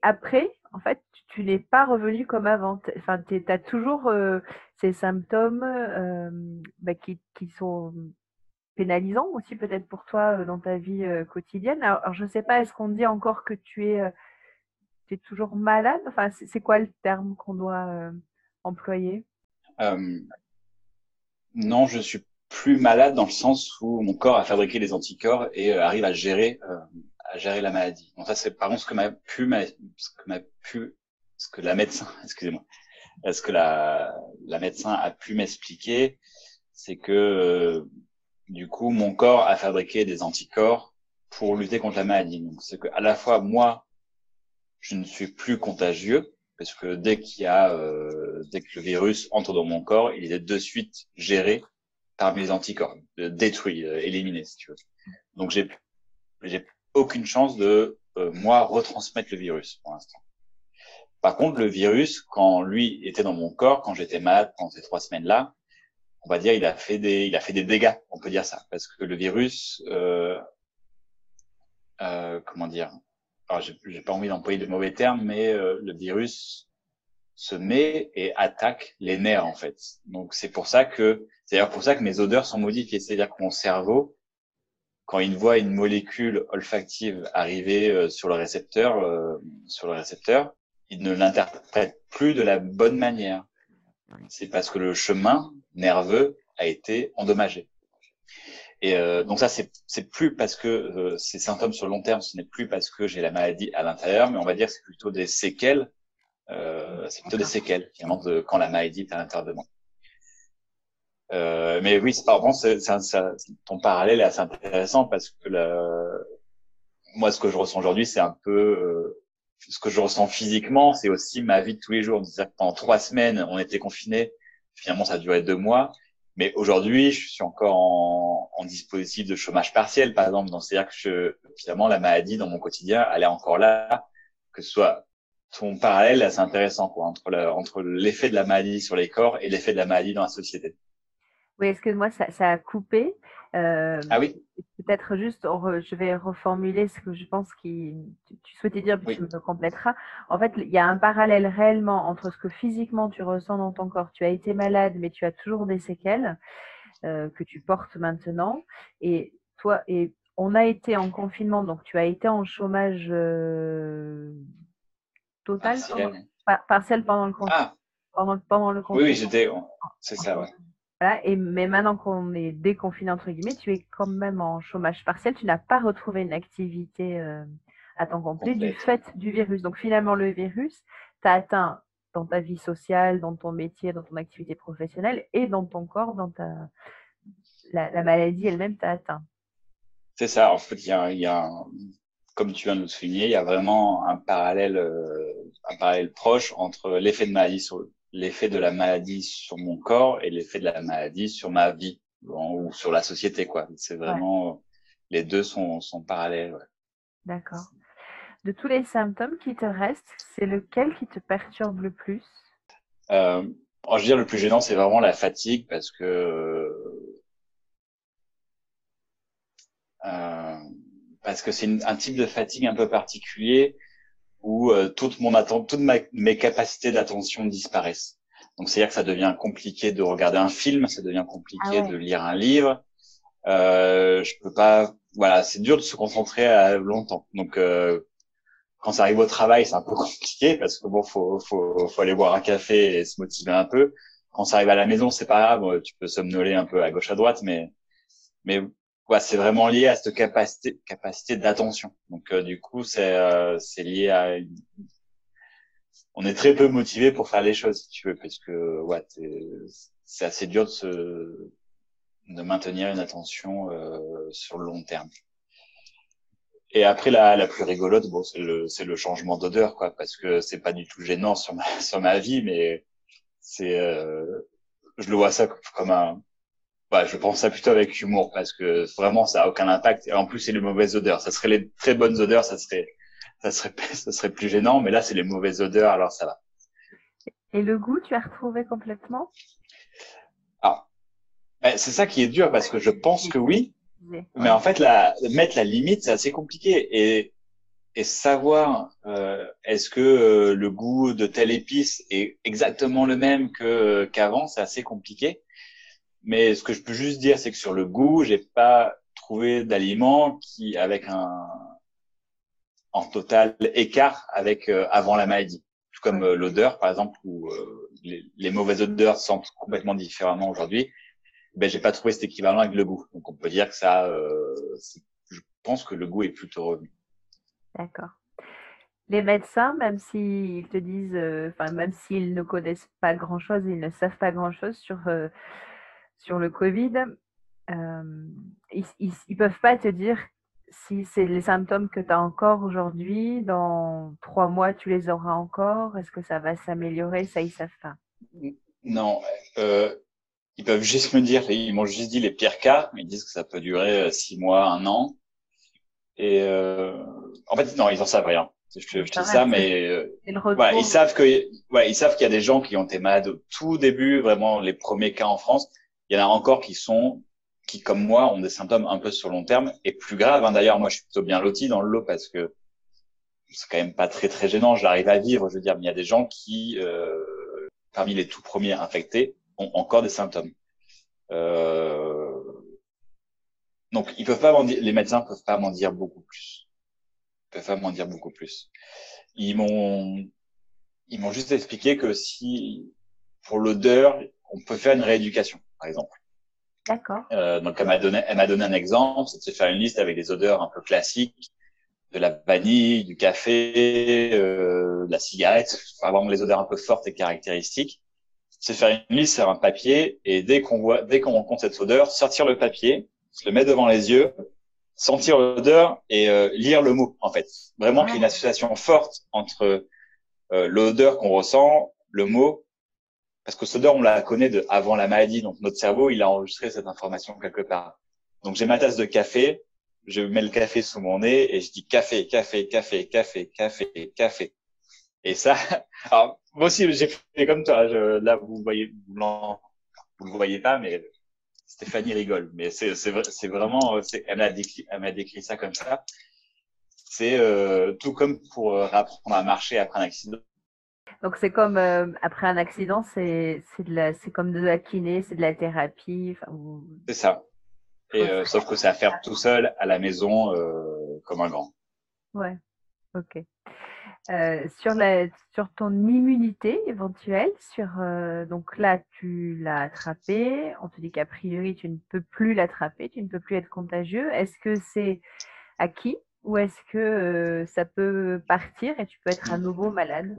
après, en fait, tu, n'es pas revenu comme avant. Enfin, tu as toujours ces symptômes bah, qui, sont pénalisants aussi peut-être pour toi dans ta vie quotidienne. Alors, je ne sais pas, est-ce qu'on dit encore que tu es, es toujours malade? Enfin, c'est quoi le terme qu'on doit employer?
Non, je suis plus malade dans le sens où mon corps a fabriqué les anticorps et euh, arrive à gérer euh, à gérer la maladie. Donc ça c'est par contre ce que m'a pu ce que m'a pu ce que la médecin excusez-moi ce que la la médecin a pu m'expliquer c'est que euh, du coup mon corps a fabriqué des anticorps pour lutter contre la maladie. Donc c'est que à la fois moi je ne suis plus contagieux parce que dès qu'il y a euh, dès que le virus entre dans mon corps, il est de suite géré par mes anticorps, détruit, éliminé, si tu veux. Donc j'ai j'ai aucune chance de moi retransmettre le virus pour l'instant. Par contre, le virus, quand lui était dans mon corps, quand j'étais malade pendant ces trois semaines-là, on va dire, il a fait des, il a fait des dégâts, on peut dire ça, parce que le virus, euh, euh, comment dire, alors j'ai pas envie d'employer de mauvais termes, mais euh, le virus se met et attaque les nerfs en fait. Donc c'est pour ça que, c'est d'ailleurs pour ça que mes odeurs sont modifiées, c'est-à-dire que mon cerveau, quand il voit une molécule olfactive arriver euh, sur le récepteur, euh, sur le récepteur, il ne l'interprète plus de la bonne manière. C'est parce que le chemin nerveux a été endommagé. Et euh, donc ça, c'est plus parce que euh, ces symptômes sur le long terme, ce n'est plus parce que j'ai la maladie à l'intérieur, mais on va dire c'est plutôt des séquelles. Euh, c'est plutôt des séquelles finalement de quand la maladie est à l'intérieur de moi. Euh, mais oui, par contre, ton parallèle est assez intéressant parce que moi, ce que je ressens aujourd'hui, c'est un peu euh, ce que je ressens physiquement, c'est aussi ma vie de tous les jours. C'est-à-dire que pendant trois semaines, on était confinés. Finalement, ça a duré deux mois. Mais aujourd'hui, je suis encore en, en, dispositif de chômage partiel, par exemple. Donc, c'est-à-dire que je, finalement, la maladie dans mon quotidien, elle est encore là. Que ce soit ton parallèle, c'est intéressant, quoi, entre, entre l'effet de la maladie sur les corps et l'effet de la maladie dans la société.
Oui, excuse-moi, ça, ça, a coupé.
Euh, ah oui.
Peut-être juste, je vais reformuler ce que je pense que tu souhaitais dire, puis tu me compléteras. En fait, il y a un parallèle réellement entre ce que physiquement tu ressens dans ton corps. Tu as été malade, mais tu as toujours des séquelles euh, que tu portes maintenant. Et toi, et on a été en confinement, donc tu as été en chômage euh, total, partiel. Pendant, le confinement. Ah.
Pendant, pendant le confinement. Oui, oui j'étais. C'est ça, ouais.
Et, mais maintenant qu'on est déconfiné, entre guillemets, tu es quand même en chômage partiel. Tu n'as pas retrouvé une activité euh, à temps complet du fait du virus. Donc finalement, le virus t'a atteint dans ta vie sociale, dans ton métier, dans ton activité professionnelle et dans ton corps, dans ta la, maladie elle-même t'a atteint.
C'est ça. En fait, il y a, comme tu viens de le souligner, il y a vraiment un parallèle, euh, un parallèle proche entre l'effet de maladie sur, l'effet de la maladie sur mon corps et l'effet de la maladie sur ma vie ou sur la société quoi. C'est vraiment les deux sont, sont parallèles
d'accord. De tous les symptômes qui te restent c'est lequel qui te perturbe le plus?
Euh, je veux dire le plus gênant c'est vraiment la fatigue parce que euh, parce que c'est un type de fatigue un peu particulier où euh, toute mon attente, toutes mes capacités d'attention disparaissent. Donc c'est-à-dire que ça devient compliqué de regarder un film, ça devient compliqué ah de lire un livre. Euh, je peux pas, voilà, c'est dur de se concentrer à longtemps. Donc euh, quand ça arrive au travail, c'est un peu compliqué parce que bon, faut, faut, faut aller boire un café et se motiver un peu. Quand ça arrive à la maison, c'est pas grave, tu peux somnoler un peu à gauche à droite, mais mais ouais, c'est vraiment lié à cette capacité, capacité d'attention. Donc, euh, du coup, c'est euh, c'est lié à. On est très peu motivé pour faire les choses, si tu veux, parce que ouais, c'est assez dur de se de maintenir une attention euh, sur le long terme. Et après, la, la plus rigolote, bon, c'est le, c'est le changement d'odeur, quoi, parce que c'est pas du tout gênant sur ma, sur ma vie, mais c'est, euh, je le vois ça comme un, bah, je pense ça plutôt avec humour parce que vraiment ça a aucun impact et en plus c'est les mauvaises odeurs. Ça serait les très bonnes odeurs, ça serait ça serait ça serait plus gênant, mais là c'est les mauvaises odeurs, alors ça va.
Et le goût, tu as retrouvé complètement?
Ah, ben, c'est ça qui est dur parce que je pense que oui, mais en fait la mettre la limite c'est assez compliqué et et savoir euh, est-ce que euh, le goût de telle épice est exactement le même que qu'avant, c'est assez compliqué. Mais ce que je peux juste dire, c'est que sur le goût, j'ai pas trouvé d'aliment qui avec un en total écart avec euh, avant la maladie. Tout comme euh, l'odeur, par exemple, où euh, les, les, mauvaises odeurs sentent complètement différemment aujourd'hui. Ben, j'ai pas trouvé cet équivalent avec le goût. Donc, on peut dire que ça, je pense que le goût est plutôt revenu.
D'accord. Les médecins, même s'ils te disent, enfin, même s'ils ne connaissent pas grand-chose, ils ne savent pas grand-chose sur sur le Covid, euh, ils ne peuvent pas te dire si c'est les symptômes que tu as encore aujourd'hui, dans trois mois, tu les auras encore? Est-ce que ça va s'améliorer? Ça, ils savent pas.
Non. Euh, ils peuvent juste me dire, ils m'ont juste dit les pires cas, ils disent que ça peut durer six mois, un an. Et euh, en fait, non, ils en savent rien. Je, je dis ça, mais euh, ils savent que, ouais, ils savent qu'il y a des gens qui ont été malades au tout début, vraiment les premiers cas en France. Il y en a encore qui sont, qui comme moi, ont des symptômes un peu sur long terme et plus graves. Hein. D'ailleurs, moi, je suis plutôt bien loti dans le lot parce que c'est quand même pas très très gênant. J'arrive à vivre, je veux dire. Mais il y a des gens qui, euh, parmi les tout premiers infectés, ont encore des symptômes. Euh, donc, ils peuvent pas dire, les médecins peuvent pas m'en dire beaucoup plus. Ils peuvent pas m'en dire beaucoup plus. Ils m'ont, ils m'ont juste expliqué que si, pour l'odeur, on peut faire une rééducation, par exemple.
D'accord.
Euh, donc, elle m'a donné, elle m'a donné un exemple, c'est de se faire une liste avec des odeurs un peu classiques, de la vanille, du café, euh, de la cigarette, enfin, vraiment les odeurs un peu fortes et caractéristiques. Se faire une liste sur un papier et dès qu'on voit, dès qu'on rencontre cette odeur, sortir le papier se le mettre devant les yeux, sentir l'odeur et euh, lire le mot en fait. Vraiment qu'il y ait une association forte entre euh, l'odeur qu'on ressent, le mot, parce que odeur on la connaît de avant la maladie, donc notre cerveau il a enregistré cette information quelque part. Donc j'ai ma tasse de café, je mets le café sous mon nez et je dis café, café, café, café, café, café. Et ça, alors moi aussi j'ai fait comme toi. Je, là vous voyez, vous, vous le voyez pas, mais Stéphanie rigole, mais c'est c'est vraiment, elle m'a décrit, elle m'a décrit ça comme ça. C'est euh, tout comme pour euh, apprendre à marcher après un accident.
Donc c'est comme euh, après un accident, c'est c'est de la, c'est comme de la kiné, c'est de la thérapie.
C'est ça. Et sauf que c'est à faire tout seul à la maison comme un grand.
Ouais. Ok. Euh, sur, la, sur ton immunité éventuelle, sur euh, donc là tu l'as attrapé, on te dit qu'a priori tu ne peux plus l'attraper, tu ne peux plus être contagieux. Est-ce que c'est acquis ou est-ce que euh, ça peut partir et tu peux être à nouveau malade?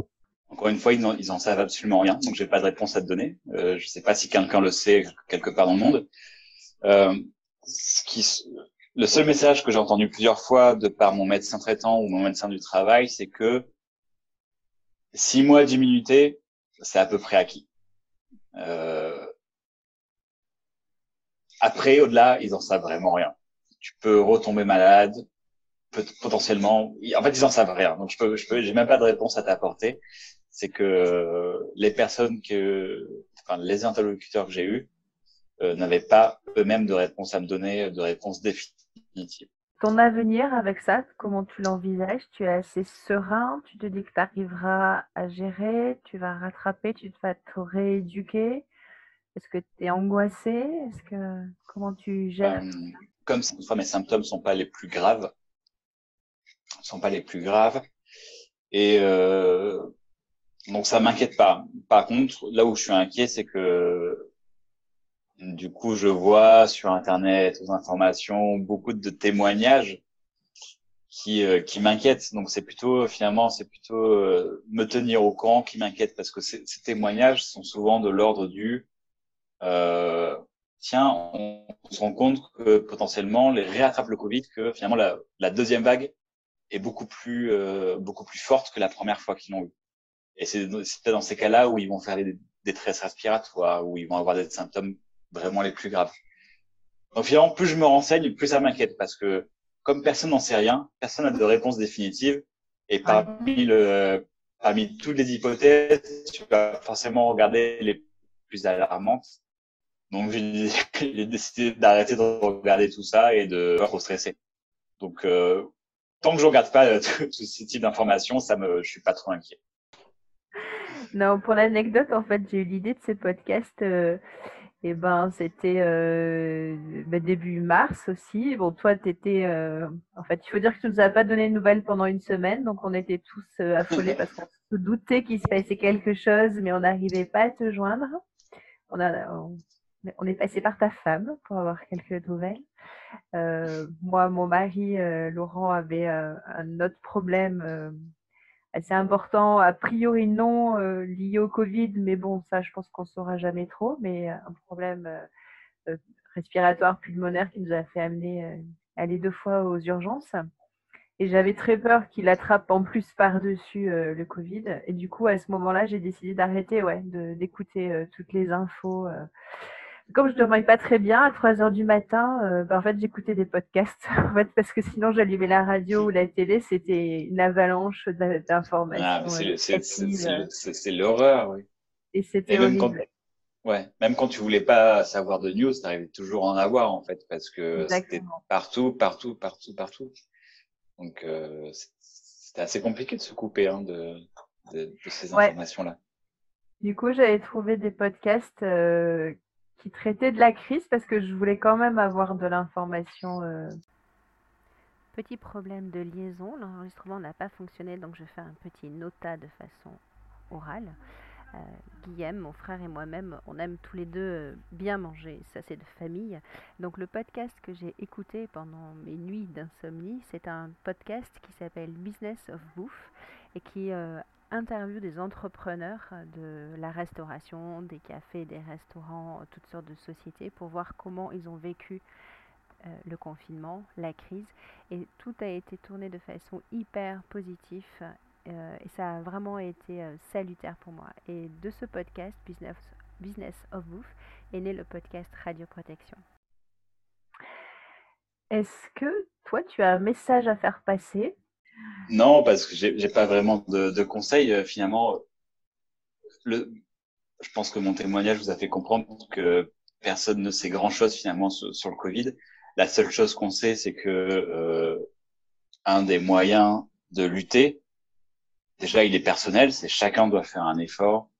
Encore une fois, ils n'en, en savent absolument rien, donc j'ai pas de réponse à te donner. je ne sais pas si quelqu'un le sait quelque part dans le monde. ce qui, le seul message que j'ai entendu plusieurs fois de par mon médecin traitant ou mon médecin du travail, c'est que six mois d'immunité, c'est à peu près acquis. Euh... Après, au-delà, ils en savent vraiment rien. Tu peux retomber malade, potentiellement. En fait, ils en savent rien. Donc, je peux, je peux, j'ai même pas de réponse à t'apporter. C'est que les personnes que, enfin, les interlocuteurs que j'ai eus euh, n'avaient pas eux-mêmes de réponse à me donner, de réponse définitive.
Ton avenir avec ça, comment tu l'envisages? Tu es assez serein Tu te dis que tu arriveras à gérer Tu vas rattraper Tu vas te rééduquer Est-ce que tu es angoissé? Est-ce que comment tu gères euh,
Comme fois mes symptômes sont pas les plus graves, sont pas les plus graves, et euh, donc ça m'inquiète pas. Par contre, là où je suis inquiet, c'est que du coup, je vois sur Internet, aux informations, beaucoup de témoignages qui, euh, qui m'inquiètent. Donc, c'est plutôt, finalement, c'est plutôt euh, me tenir au courant qui m'inquiète parce que ces, témoignages sont souvent de l'ordre du euh, tiens, on, se rend compte que potentiellement, les réattrape le Covid, que finalement, la, la deuxième vague est beaucoup plus, euh, beaucoup plus forte que la première fois qu'ils l'ont eu. Et c'est peut-être dans ces cas-là où ils vont faire des détresses respiratoires, où ils vont avoir des symptômes vraiment les plus graves. Donc finalement, plus je me renseigne, plus ça m'inquiète parce que comme personne n'en sait rien, personne n'a de réponse définitive. Et parmi le, parmi toutes les hypothèses, tu vas forcément regarder les plus alarmantes. Donc j'ai décidé d'arrêter de regarder tout ça et de pas trop stresser. Donc euh, tant que je regarde pas tout, ce type d'informations, ça me, je suis pas trop inquiet.
Non, pour l'anecdote, en fait, j'ai eu l'idée de ce podcast. Euh, eh ben, c'était euh, ben, début mars aussi. Bon, toi, tu. Euh, en fait, il faut dire que tu nous as pas donné de nouvelles pendant une semaine, donc on était tous euh, affolés parce qu'on se doutait qu'il se passait quelque chose, mais on n'arrivait pas à te joindre. On, a, on, est passé par ta femme pour avoir quelques nouvelles. moi, mon mari, Laurent, avait un autre problème assez important. A priori, non euh, lié au Covid, mais bon, ça, je pense qu'on saura jamais trop. Mais euh, un problème euh, respiratoire pulmonaire qui nous a fait amener aller deux fois aux urgences. Et j'avais très peur qu'il attrape en plus par-dessus le Covid. Et du coup, à ce moment-là, j'ai décidé d'arrêter, ouais, d'écouter toutes les infos comme je ne dormais pas très bien, à 3 heures du matin, euh, bah, en fait, j'écoutais des podcasts. en fait, parce que sinon, j'allumais la radio ou la télé, c'était une avalanche d'informations. Ah,
c'est l'horreur, oui.
Et c'était horrible.
Ouais, même quand tu voulais pas savoir de news, tu arrivais toujours à en avoir en fait, parce que c'était partout, partout, partout, partout. Donc euh, c'était assez compliqué de se couper hein, de, de, ces informations-là.
Du coup, j'avais trouvé des podcasts euh, qui traitaient de la crise parce que je voulais quand même avoir de l'information. Euh.
Petit problème de liaison, l'enregistrement n'a pas fonctionné, donc je fais un petit nota de façon orale. Euh, Guillaume, mon frère et moi-même, on aime tous les deux euh, bien manger, ça c'est de famille. Donc le podcast que j'ai écouté pendant mes nuits d'insomnie, c'est un podcast qui s'appelle Business of Bouffe et qui euh, interviewe des entrepreneurs de la restauration, des cafés, des restaurants, toutes sortes de sociétés pour voir comment ils ont vécu le confinement, la crise. Et tout a été tourné de façon hyper positive euh, et ça a vraiment été euh, salutaire pour moi. Et de ce podcast, Business, Business of Bouffe, est né le podcast Radio Protection.
Est-ce que toi, tu as un message à faire passer
Non, parce que j'ai pas vraiment de, conseils. Euh, finalement, le, je pense que mon témoignage vous a fait comprendre que personne ne sait grand-chose finalement sur, sur, le Covid. La seule chose qu'on sait, c'est que euh, un des moyens de lutter, déjà il est personnel, c'est chacun doit faire un effort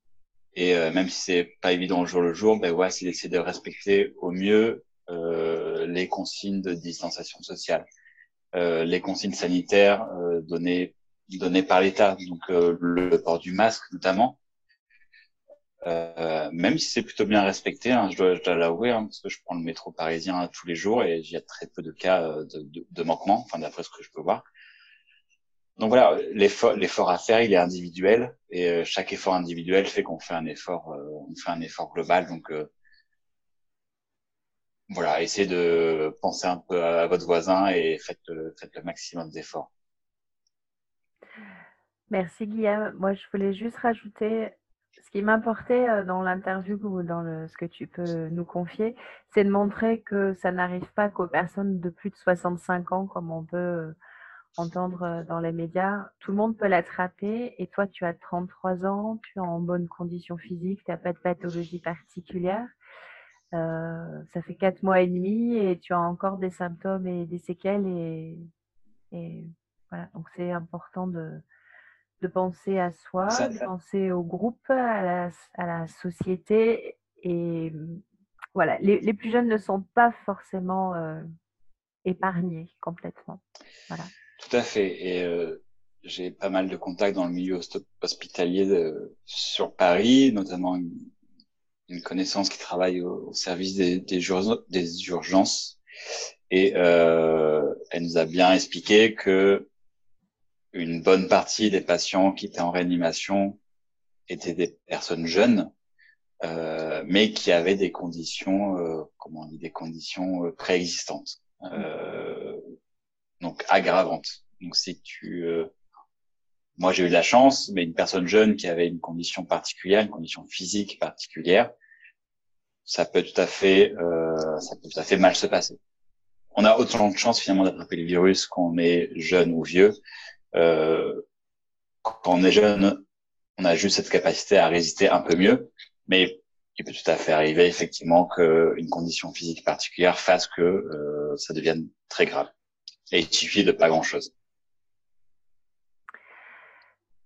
et euh, même si c'est pas évident au jour le jour, ben ouais, c'est d'essayer de respecter au mieux euh, les consignes de distanciation sociale, les consignes sanitaires euh, données données par l'État, donc euh, le port du masque notamment. même si c'est plutôt bien respecté, hein, je dois, dois l'avouer, hein, parce que je prends le métro parisien tous les jours et il y a très peu de cas de, de, de manquement, enfin d'après ce que je peux voir. Donc voilà, l'effort, à faire, il est individuel et euh, chaque effort individuel fait qu'on fait un effort, euh, on fait un effort global. Donc euh, voilà, essayez de penser un peu à, votre voisin et faites, faites le maximum d'efforts.
Merci Guillaume. Moi, je voulais juste rajouter ce qui m'importait dans l'interview ou dans ce que tu peux nous confier, c'est de montrer que ça n'arrive pas qu'aux personnes de plus de 65 ans, comme on peut entendre euh, dans les médias, tout le monde peut l'attraper et toi tu as 33 ans, tu es en bonne condition physique, tu n'as pas de pathologie particulière. Euh, ça fait quatre mois et demi et tu as encore des symptômes et des séquelles et, et voilà. Donc c'est important de, de penser à soi, de penser au groupe, à la, à la société et voilà. Les, les, plus jeunes ne sont pas forcément euh, épargnés complètement. Voilà.
Tout à fait. Et euh, j'ai pas mal de contacts dans le milieu hospitalier de, sur Paris, notamment une, connaissance qui travaille au, service des, urgences. Et euh, elle nous a bien expliqué que une bonne partie des patients qui étaient en réanimation étaient des personnes jeunes, euh, mais qui avaient des conditions, euh, comment on dit, des conditions euh, préexistantes. Euh, donc aggravante. Donc si tu, euh, moi j'ai eu de la chance, mais une personne jeune qui avait une condition particulière, une condition physique particulière, ça peut tout à fait, euh, ça peut tout à fait mal se passer. On a autant de chance finalement d'attraper le virus quand on est jeune ou vieux. Euh, quand on est jeune, on a juste cette capacité à résister un peu mieux, mais il peut tout à fait arriver effectivement qu'une condition physique particulière fasse que euh, ça devienne très grave. Et il suffit de pas grand-chose.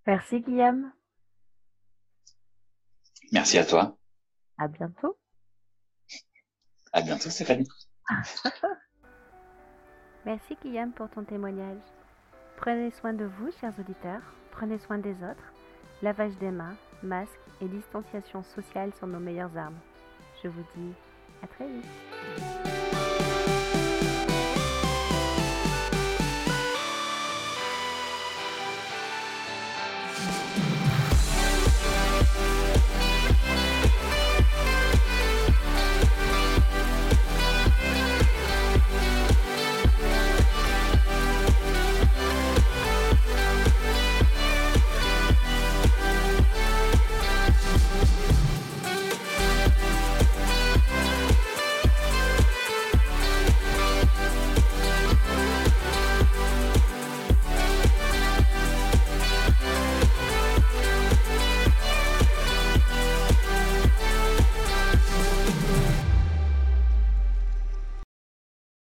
Merci Guillaume.
Merci à toi.
À bientôt.
À bientôt Stéphanie.
Merci Guillaume pour ton témoignage. Prenez soin de vous, chers auditeurs. Prenez soin des autres. Lavage des mains, masque et distanciation sociale sont nos meilleures armes. Je vous dis à très vite.